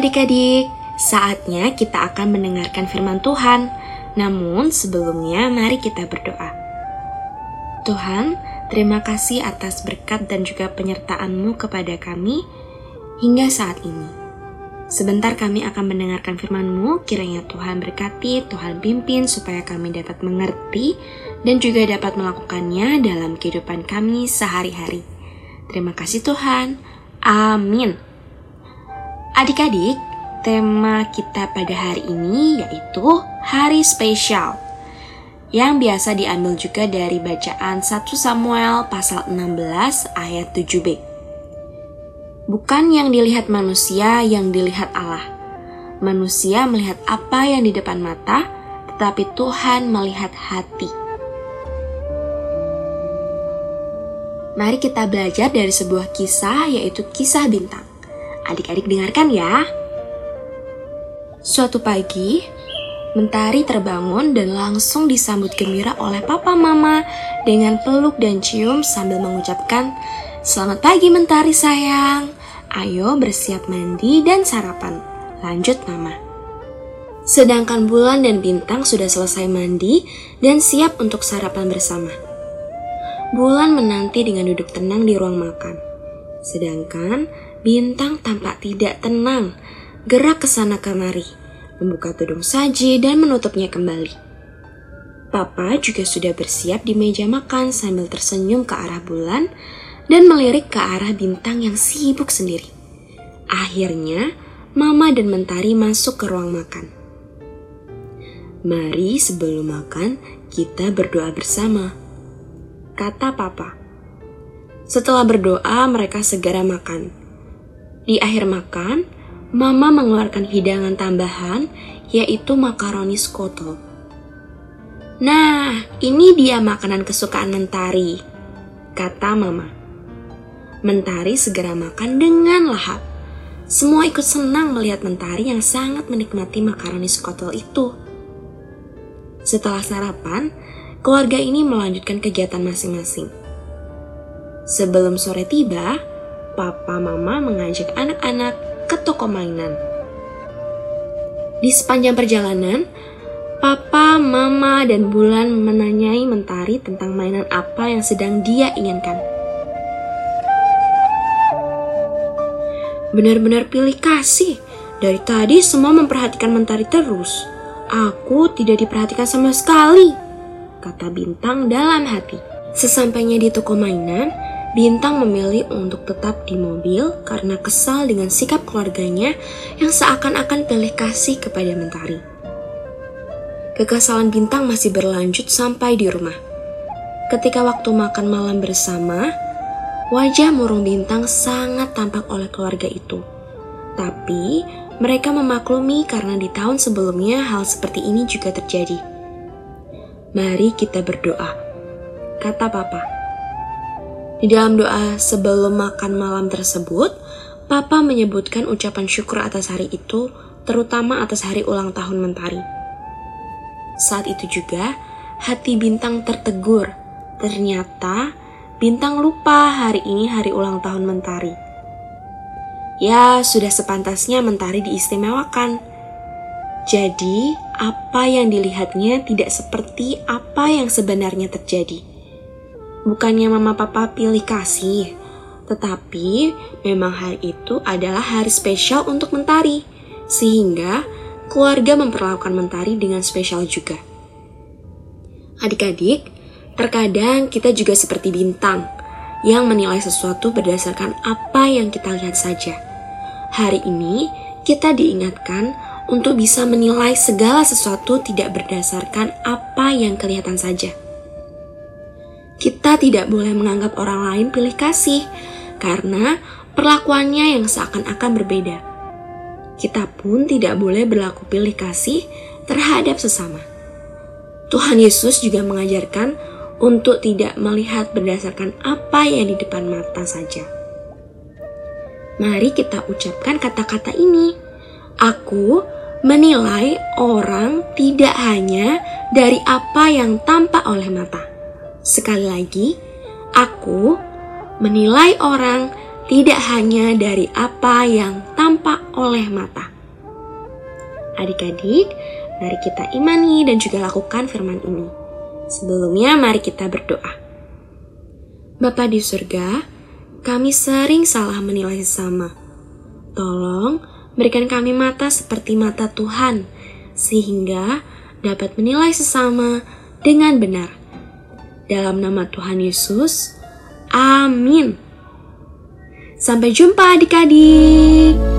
Adik-adik, saatnya kita akan mendengarkan firman Tuhan. Namun sebelumnya mari kita berdoa. Tuhan, terima kasih atas berkat dan juga penyertaan-Mu kepada kami hingga saat ini. Sebentar kami akan mendengarkan firman-Mu, kiranya Tuhan berkati, Tuhan pimpin supaya kami dapat mengerti dan juga dapat melakukannya dalam kehidupan kami sehari-hari. Terima kasih Tuhan. Amin. Adik-adik, tema kita pada hari ini yaitu hari spesial yang biasa diambil juga dari bacaan 1 Samuel pasal 16 ayat 7b. Bukan yang dilihat manusia yang dilihat Allah. Manusia melihat apa yang di depan mata, tetapi Tuhan melihat hati. Mari kita belajar dari sebuah kisah yaitu kisah bintang. Adik-adik dengarkan ya. Suatu pagi, Mentari terbangun dan langsung disambut gembira oleh papa mama dengan peluk dan cium sambil mengucapkan, Selamat pagi Mentari sayang, ayo bersiap mandi dan sarapan. Lanjut mama. Sedangkan bulan dan bintang sudah selesai mandi dan siap untuk sarapan bersama. Bulan menanti dengan duduk tenang di ruang makan. Sedangkan Bintang tampak tidak tenang, gerak ke sana kemari, membuka tudung saji dan menutupnya kembali. Papa juga sudah bersiap di meja makan sambil tersenyum ke arah bulan dan melirik ke arah bintang yang sibuk sendiri. Akhirnya, Mama dan Mentari masuk ke ruang makan. Mari sebelum makan kita berdoa bersama, kata Papa. Setelah berdoa, mereka segera makan. Di akhir makan, Mama mengeluarkan hidangan tambahan, yaitu makaroni skoto. Nah, ini dia makanan kesukaan Mentari, kata Mama. Mentari segera makan dengan lahap. Semua ikut senang melihat Mentari yang sangat menikmati makaroni skoto itu. Setelah sarapan, keluarga ini melanjutkan kegiatan masing-masing. Sebelum sore tiba, papa mama mengajak anak-anak ke toko mainan. Di sepanjang perjalanan, papa, mama, dan Bulan menanyai Mentari tentang mainan apa yang sedang dia inginkan. Benar-benar pilih kasih. Dari tadi semua memperhatikan Mentari terus. Aku tidak diperhatikan sama sekali, kata Bintang dalam hati. Sesampainya di toko mainan, Bintang memilih untuk tetap di mobil karena kesal dengan sikap keluarganya yang seakan-akan pilih kasih kepada Mentari. Kekesalan Bintang masih berlanjut sampai di rumah. Ketika waktu makan malam bersama, wajah murung Bintang sangat tampak oleh keluarga itu. Tapi, mereka memaklumi karena di tahun sebelumnya hal seperti ini juga terjadi. Mari kita berdoa, kata Papa. Di dalam doa sebelum makan malam tersebut, Papa menyebutkan ucapan syukur atas hari itu, terutama atas hari ulang tahun Mentari. Saat itu juga, hati Bintang tertegur. Ternyata, Bintang lupa hari ini hari ulang tahun Mentari. Ya, sudah sepantasnya Mentari diistimewakan. Jadi, apa yang dilihatnya tidak seperti apa yang sebenarnya terjadi. Bukannya mama papa pilih kasih, tetapi memang hari itu adalah hari spesial untuk Mentari, sehingga keluarga memperlakukan Mentari dengan spesial juga. Adik-adik, terkadang kita juga seperti bintang yang menilai sesuatu berdasarkan apa yang kita lihat saja. Hari ini kita diingatkan untuk bisa menilai segala sesuatu tidak berdasarkan apa yang kelihatan saja. Kita tidak boleh menganggap orang lain pilih kasih karena perlakuannya yang seakan-akan berbeda. Kita pun tidak boleh berlaku pilih kasih terhadap sesama. Tuhan Yesus juga mengajarkan untuk tidak melihat berdasarkan apa yang di depan mata saja. Mari kita ucapkan kata-kata ini. Aku menilai orang tidak hanya dari apa yang tampak oleh mata Sekali lagi, aku menilai orang tidak hanya dari apa yang tampak oleh mata. Adik-adik, mari kita imani dan juga lakukan firman ini. Sebelumnya, mari kita berdoa. Bapa di surga, kami sering salah menilai sesama. Tolong berikan kami mata seperti mata Tuhan, sehingga dapat menilai sesama dengan benar. Dalam nama Tuhan Yesus, amin. Sampai jumpa adik-adik.